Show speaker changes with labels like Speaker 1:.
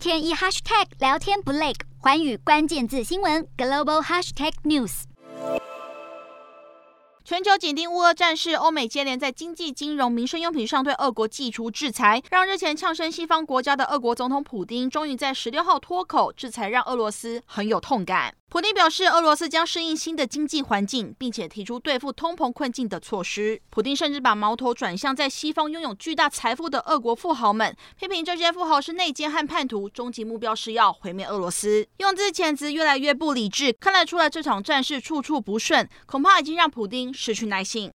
Speaker 1: 天一 hashtag 聊天不累，环宇关键字新闻 global hashtag news。
Speaker 2: 全球紧盯乌俄战事，欧美接连在经济、金融、民生用品上对俄国祭出制裁，让日前呛声西方国家的俄国总统普丁，终于在十六号脱口，制裁让俄罗斯很有痛感。普丁表示，俄罗斯将适应新的经济环境，并且提出对付通膨困境的措施。普丁甚至把矛头转向在西方拥有巨大财富的俄国富豪们，批评这些富豪是内奸和叛徒，终极目标是要毁灭俄罗斯。用字遣词越来越不理智，看得出来这场战事处处不顺，恐怕已经让普丁失去耐性。